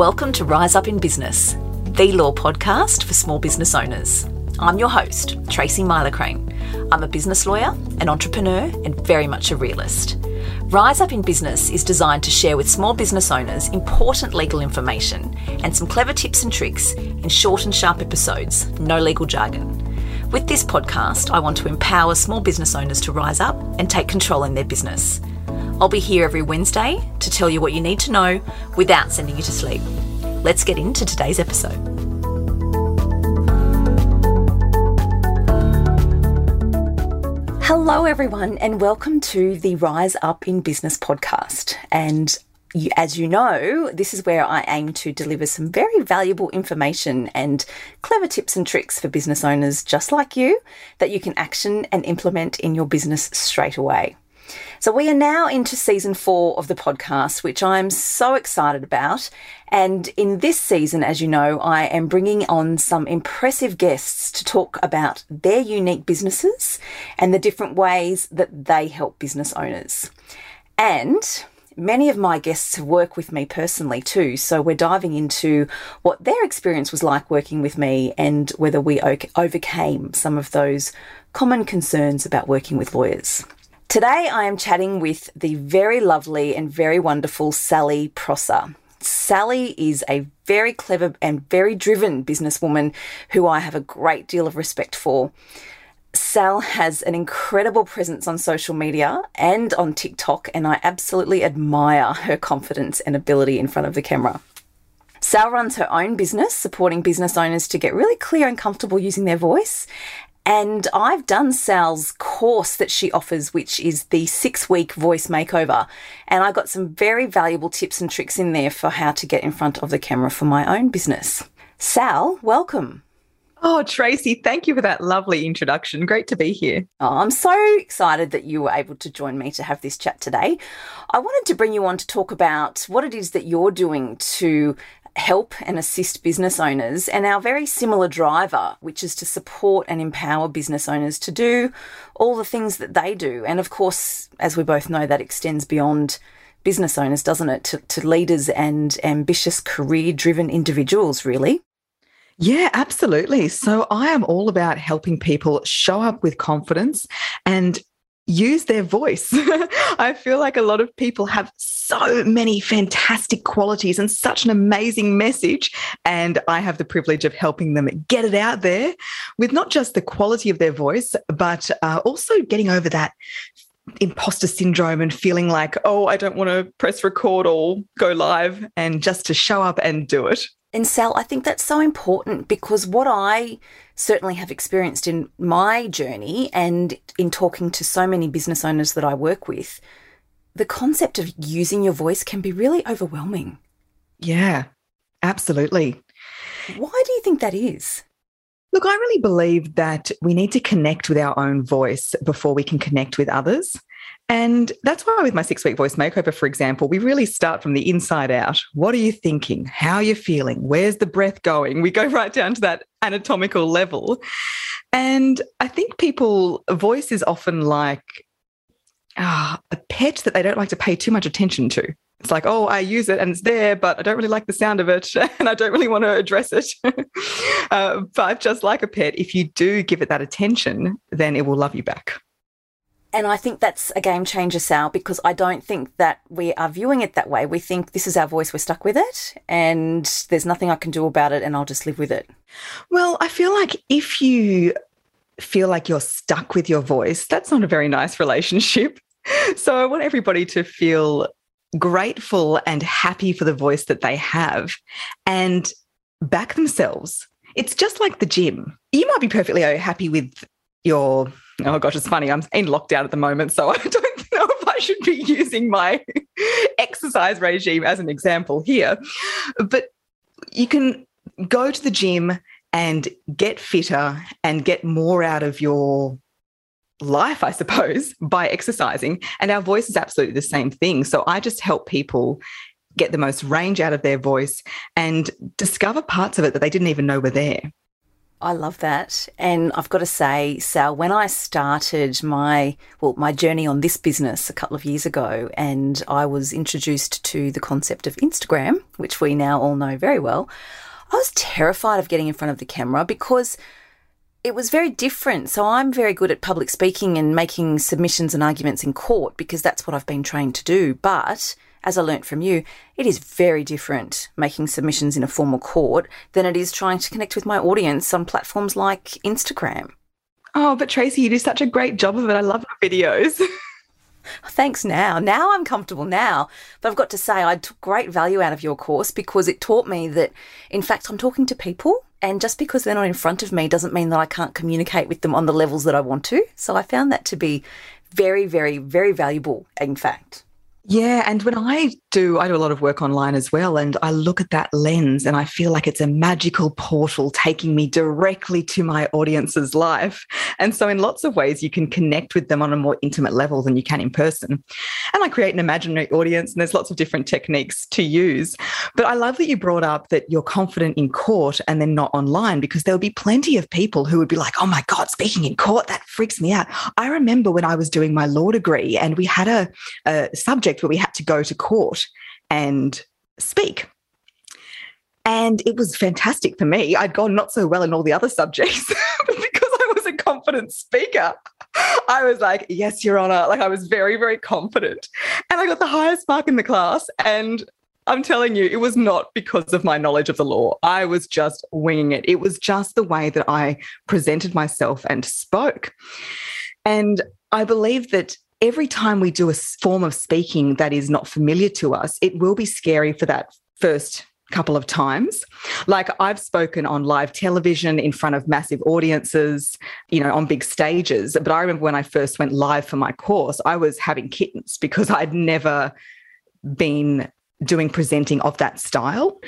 Welcome to Rise Up in Business, the law podcast for small business owners. I'm your host, Tracy Crane. I'm a business lawyer, an entrepreneur, and very much a realist. Rise Up in Business is designed to share with small business owners important legal information and some clever tips and tricks in short and sharp episodes, no legal jargon. With this podcast, I want to empower small business owners to rise up and take control in their business. I'll be here every Wednesday to tell you what you need to know without sending you to sleep. Let's get into today's episode. Hello, everyone, and welcome to the Rise Up in Business podcast. And as you know, this is where I aim to deliver some very valuable information and clever tips and tricks for business owners just like you that you can action and implement in your business straight away. So, we are now into season four of the podcast, which I'm so excited about. And in this season, as you know, I am bringing on some impressive guests to talk about their unique businesses and the different ways that they help business owners. And many of my guests worked with me personally too. So we're diving into what their experience was like working with me and whether we overcame some of those common concerns about working with lawyers. Today I am chatting with the very lovely and very wonderful Sally Prosser. Sally is a very clever and very driven businesswoman who I have a great deal of respect for. Sal has an incredible presence on social media and on TikTok, and I absolutely admire her confidence and ability in front of the camera. Sal runs her own business, supporting business owners to get really clear and comfortable using their voice and I've done Sal's course that she offers, which is the six week voice makeover. And I got some very valuable tips and tricks in there for how to get in front of the camera for my own business. Sal, welcome. Oh, Tracy, thank you for that lovely introduction. Great to be here. Oh, I'm so excited that you were able to join me to have this chat today. I wanted to bring you on to talk about what it is that you're doing to help and assist business owners, and our very similar driver, which is to support and empower business owners to do all the things that they do. And of course, as we both know, that extends beyond business owners, doesn't it, to, to leaders and ambitious career driven individuals, really. Yeah, absolutely. So I am all about helping people show up with confidence and use their voice. I feel like a lot of people have so many fantastic qualities and such an amazing message. And I have the privilege of helping them get it out there with not just the quality of their voice, but uh, also getting over that imposter syndrome and feeling like, oh, I don't want to press record or go live and just to show up and do it. And Sal, I think that's so important because what I certainly have experienced in my journey and in talking to so many business owners that I work with, the concept of using your voice can be really overwhelming. Yeah, absolutely. Why do you think that is? Look, I really believe that we need to connect with our own voice before we can connect with others. And that's why, with my six week voice makeover, for example, we really start from the inside out. What are you thinking? How are you feeling? Where's the breath going? We go right down to that anatomical level. And I think people, voice is often like ah, a pet that they don't like to pay too much attention to. It's like, oh, I use it and it's there, but I don't really like the sound of it and I don't really want to address it. uh, but just like a pet, if you do give it that attention, then it will love you back. And I think that's a game changer, Sal, because I don't think that we are viewing it that way. We think this is our voice, we're stuck with it, and there's nothing I can do about it, and I'll just live with it. Well, I feel like if you feel like you're stuck with your voice, that's not a very nice relationship. So I want everybody to feel grateful and happy for the voice that they have and back themselves. It's just like the gym. You might be perfectly happy with your oh gosh, it's funny. I'm in lockdown at the moment, so I don't know if I should be using my exercise regime as an example here. But you can go to the gym and get fitter and get more out of your life, I suppose, by exercising. And our voice is absolutely the same thing. So I just help people get the most range out of their voice and discover parts of it that they didn't even know were there. I love that. And I've got to say, Sal, when I started my well, my journey on this business a couple of years ago and I was introduced to the concept of Instagram, which we now all know very well, I was terrified of getting in front of the camera because it was very different. So I'm very good at public speaking and making submissions and arguments in court because that's what I've been trained to do. But as I learnt from you, it is very different making submissions in a formal court than it is trying to connect with my audience on platforms like Instagram. Oh, but Tracy, you do such a great job of it. I love your videos. Thanks now. Now I'm comfortable now. But I've got to say, I took great value out of your course because it taught me that, in fact, I'm talking to people. And just because they're not in front of me doesn't mean that I can't communicate with them on the levels that I want to. So I found that to be very, very, very valuable, in fact. Yeah. And when I do, I do a lot of work online as well. And I look at that lens and I feel like it's a magical portal taking me directly to my audience's life. And so, in lots of ways, you can connect with them on a more intimate level than you can in person. And I create an imaginary audience, and there's lots of different techniques to use. But I love that you brought up that you're confident in court and then not online, because there'll be plenty of people who would be like, oh my God, speaking in court, that freaks me out. I remember when I was doing my law degree and we had a, a subject where we had to go to court and speak. And it was fantastic for me. I'd gone not so well in all the other subjects, but because I was a confident speaker, I was like, yes, Your Honor. Like I was very, very confident. And I got the highest mark in the class. And I'm telling you, it was not because of my knowledge of the law. I was just winging it. It was just the way that I presented myself and spoke. And I believe that every time we do a form of speaking that is not familiar to us, it will be scary for that first couple of times. Like I've spoken on live television in front of massive audiences, you know, on big stages. But I remember when I first went live for my course, I was having kittens because I'd never been doing presenting of that style.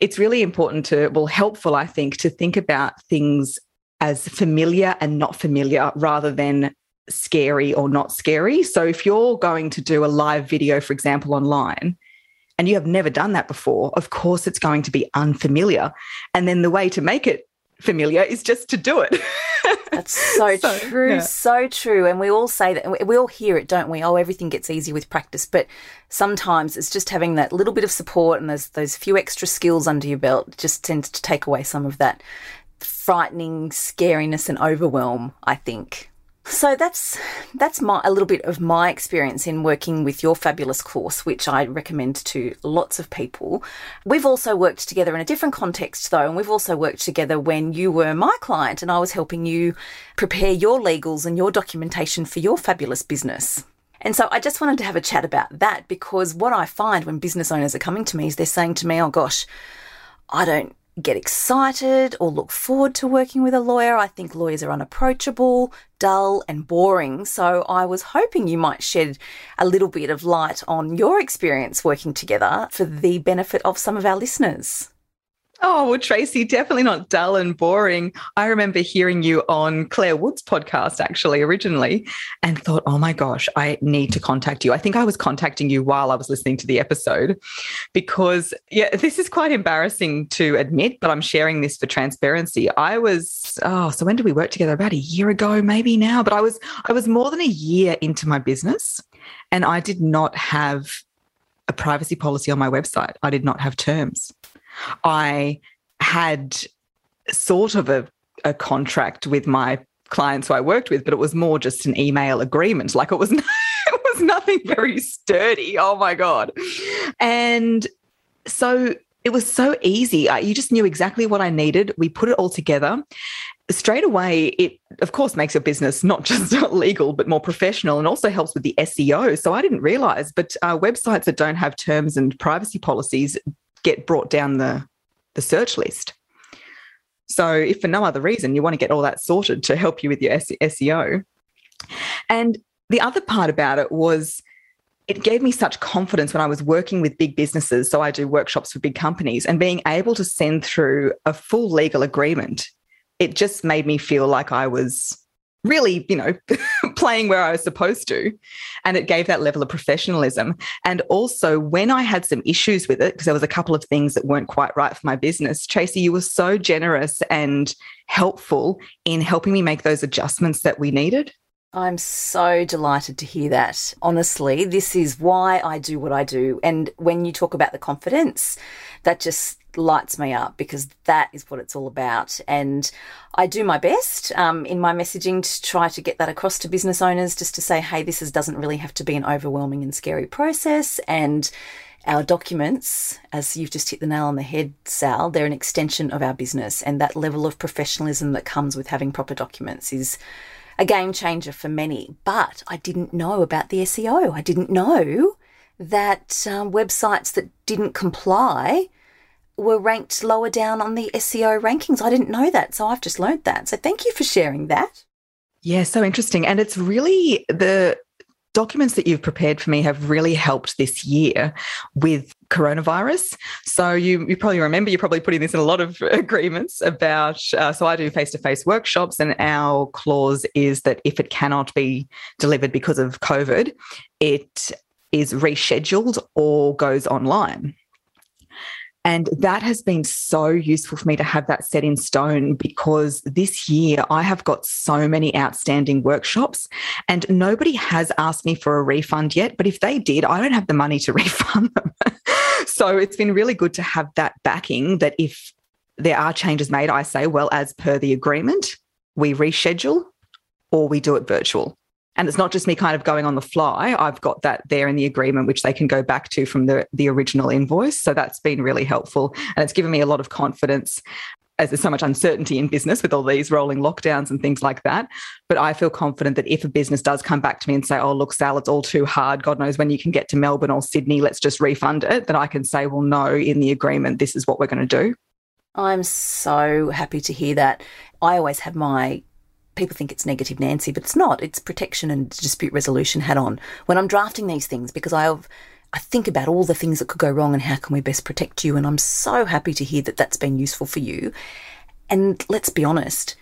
It's really important to, well, helpful, I think, to think about things as familiar and not familiar rather than scary or not scary. So if you're going to do a live video, for example, online, and you have never done that before, of course it's going to be unfamiliar. And then the way to make it familiar is just to do it. That's so, so true, yeah. so true. And we all say that, we all hear it, don't we? Oh, everything gets easy with practice. But sometimes it's just having that little bit of support and those, those few extra skills under your belt just tends to take away some of that frightening scariness and overwhelm, I think. So that's that's my a little bit of my experience in working with your fabulous course, which I recommend to lots of people. We've also worked together in a different context though, and we've also worked together when you were my client and I was helping you prepare your legals and your documentation for your fabulous business. And so I just wanted to have a chat about that because what I find when business owners are coming to me is they're saying to me, "Oh gosh, I don't get excited or look forward to working with a lawyer. I think lawyers are unapproachable, dull, and boring. So I was hoping you might shed a little bit of light on your experience working together for the benefit of some of our listeners. Oh, well, Tracy, definitely not dull and boring. I remember hearing you on Claire Wood's podcast actually originally and thought, oh my gosh, I need to contact you. I think I was contacting you while I was listening to the episode because, yeah, this is quite embarrassing to admit, but I'm sharing this for transparency. I was, oh, so when did we work together? About a year ago, maybe now, but I was, I was more than a year into my business and I did not have a privacy policy on my website. I did not have terms. I had sort of a, a contract with my clients who I worked with, but it was more just an email agreement. Like it was, it was nothing very sturdy. Oh my God. And so it was so easy. You just knew exactly what I needed. We put it all together. Straight away, it of course makes your business not just legal, but more professional and also helps with the SEO. So I didn't realize, but uh, websites that don't have terms and privacy policies get brought down the, the search list. So, if for no other reason, you want to get all that sorted to help you with your SEO. And the other part about it was it gave me such confidence when I was working with big businesses. So, I do workshops for big companies and being able to send through a full legal agreement, it just made me feel like I was really, you know, playing where I was supposed to. And it gave that level of professionalism. And also, when I had some issues with it, because there was a couple of things that weren't quite right for my business, Tracy, you were so generous and helpful in helping me make those adjustments that we needed. I'm so delighted to hear that. Honestly, this is why I do what I do. And when you talk about the confidence, that just lights me up because that is what it's all about. And I do my best um, in my messaging to try to get that across to business owners just to say, hey, this is, doesn't really have to be an overwhelming and scary process. And our documents, as you've just hit the nail on the head, Sal, they're an extension of our business. And that level of professionalism that comes with having proper documents is a game changer for many. But I didn't know about the SEO. I didn't know that um, websites that didn't comply were ranked lower down on the SEO rankings. I didn't know that. So I've just learned that. So thank you for sharing that. Yeah, so interesting. And it's really the documents that you've prepared for me have really helped this year with coronavirus. So you, you probably remember, you're probably putting this in a lot of agreements about. Uh, so I do face to face workshops, and our clause is that if it cannot be delivered because of COVID, it is rescheduled or goes online. And that has been so useful for me to have that set in stone because this year I have got so many outstanding workshops and nobody has asked me for a refund yet. But if they did, I don't have the money to refund them. so it's been really good to have that backing that if there are changes made, I say, well, as per the agreement, we reschedule or we do it virtual. And it's not just me kind of going on the fly. I've got that there in the agreement, which they can go back to from the, the original invoice. So that's been really helpful. And it's given me a lot of confidence as there's so much uncertainty in business with all these rolling lockdowns and things like that. But I feel confident that if a business does come back to me and say, oh, look, Sal, it's all too hard. God knows when you can get to Melbourne or Sydney, let's just refund it, that I can say, well, no, in the agreement, this is what we're going to do. I'm so happy to hear that. I always have my people think it's negative Nancy, but it's not. It's protection and dispute resolution hat on when I'm drafting these things because I have. I think about all the things that could go wrong and how can we best protect you. And I'm so happy to hear that that's been useful for you. And let's be honest,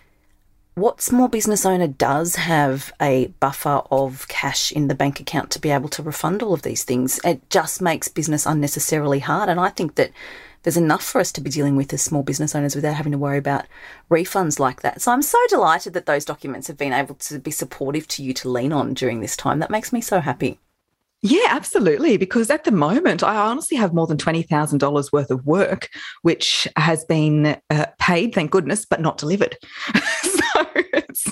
what small business owner does have a buffer of cash in the bank account to be able to refund all of these things? It just makes business unnecessarily hard. And I think that there's enough for us to be dealing with as small business owners without having to worry about refunds like that. So I'm so delighted that those documents have been able to be supportive to you to lean on during this time. That makes me so happy. Yeah, absolutely. Because at the moment, I honestly have more than $20,000 worth of work, which has been uh, paid, thank goodness, but not delivered. so it's.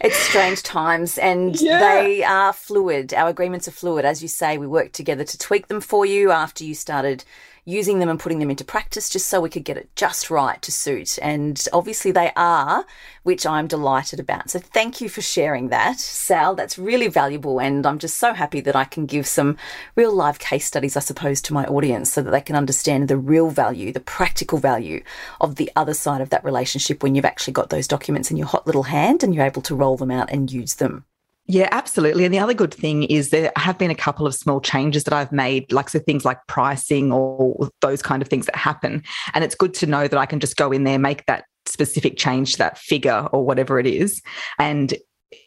It's strange times and yeah. they are fluid. Our agreements are fluid. As you say, we work together to tweak them for you after you started using them and putting them into practice just so we could get it just right to suit. And obviously they are, which I'm delighted about. So thank you for sharing that, Sal. That's really valuable. And I'm just so happy that I can give some real live case studies, I suppose, to my audience so that they can understand the real value, the practical value of the other side of that relationship when you've actually got those documents in your hot little hand and you're able to roll them out and use them. Yeah, absolutely. And the other good thing is there have been a couple of small changes that I've made, like so things like pricing or those kind of things that happen. And it's good to know that I can just go in there, make that specific change to that figure or whatever it is, and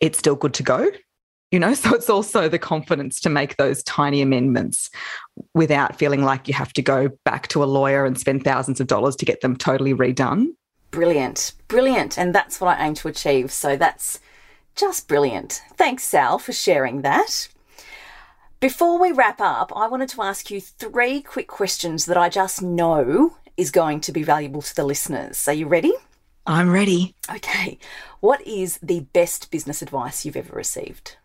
it's still good to go. You know, so it's also the confidence to make those tiny amendments without feeling like you have to go back to a lawyer and spend thousands of dollars to get them totally redone. Brilliant. Brilliant. And that's what I aim to achieve. So that's just brilliant. Thanks, Sal, for sharing that. Before we wrap up, I wanted to ask you three quick questions that I just know is going to be valuable to the listeners. Are you ready? I'm ready. Okay. What is the best business advice you've ever received?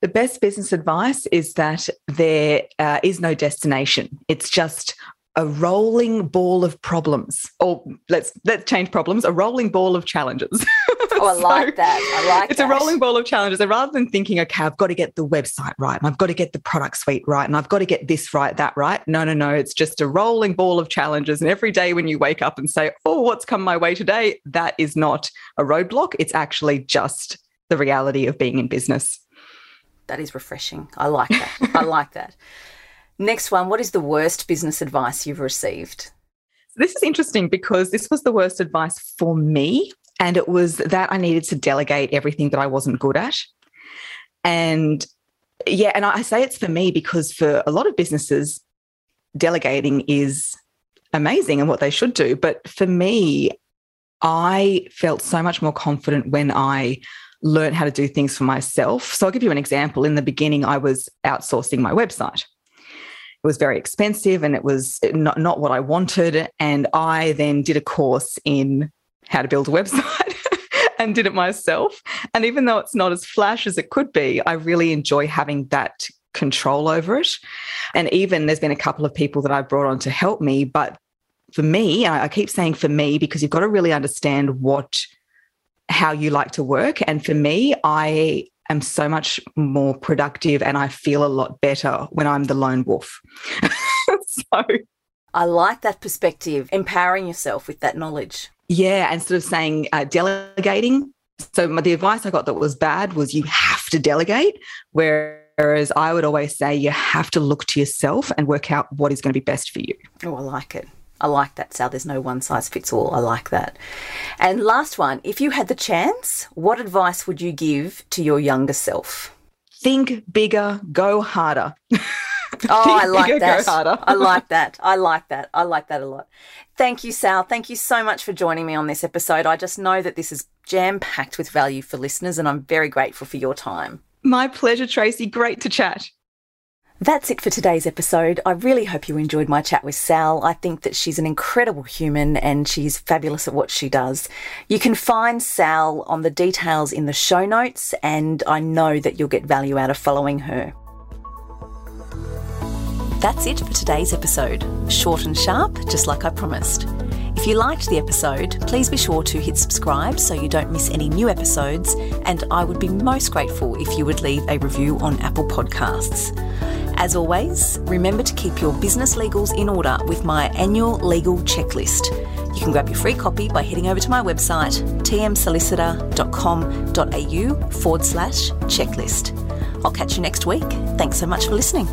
The best business advice is that there uh, is no destination. It's just a rolling ball of problems or let's let's change problems a rolling ball of challenges oh i so like that i like that. it's that. a rolling ball of challenges and rather than thinking okay i've got to get the website right and i've got to get the product suite right and i've got to get this right that right no no no it's just a rolling ball of challenges and every day when you wake up and say oh what's come my way today that is not a roadblock it's actually just the reality of being in business that is refreshing i like that i like that Next one, what is the worst business advice you've received? This is interesting because this was the worst advice for me. And it was that I needed to delegate everything that I wasn't good at. And yeah, and I say it's for me because for a lot of businesses, delegating is amazing and what they should do. But for me, I felt so much more confident when I learned how to do things for myself. So I'll give you an example. In the beginning, I was outsourcing my website. It was very expensive and it was not, not what I wanted. And I then did a course in how to build a website and did it myself. And even though it's not as flash as it could be, I really enjoy having that control over it. And even there's been a couple of people that I've brought on to help me. But for me, I keep saying for me because you've got to really understand what how you like to work. And for me, I am so much more productive and I feel a lot better when I'm the lone wolf. so I like that perspective, empowering yourself with that knowledge. Yeah, instead of saying uh, delegating. So my, the advice I got that was bad was you have to delegate, whereas I would always say you have to look to yourself and work out what is going to be best for you. Oh, I like it. I like that, Sal. There's no one size fits all. I like that. And last one, if you had the chance, what advice would you give to your younger self? Think bigger, go harder. Oh, I like that. I like that. I like that. I like that a lot. Thank you, Sal. Thank you so much for joining me on this episode. I just know that this is jam packed with value for listeners, and I'm very grateful for your time. My pleasure, Tracy. Great to chat. That's it for today's episode. I really hope you enjoyed my chat with Sal. I think that she's an incredible human and she's fabulous at what she does. You can find Sal on the details in the show notes, and I know that you'll get value out of following her. That's it for today's episode. Short and sharp, just like I promised. If you liked the episode, please be sure to hit subscribe so you don't miss any new episodes, and I would be most grateful if you would leave a review on Apple Podcasts. As always, remember to keep your business legals in order with my annual legal checklist. You can grab your free copy by heading over to my website, tmsolicitor.com.au forward slash checklist. I'll catch you next week. Thanks so much for listening.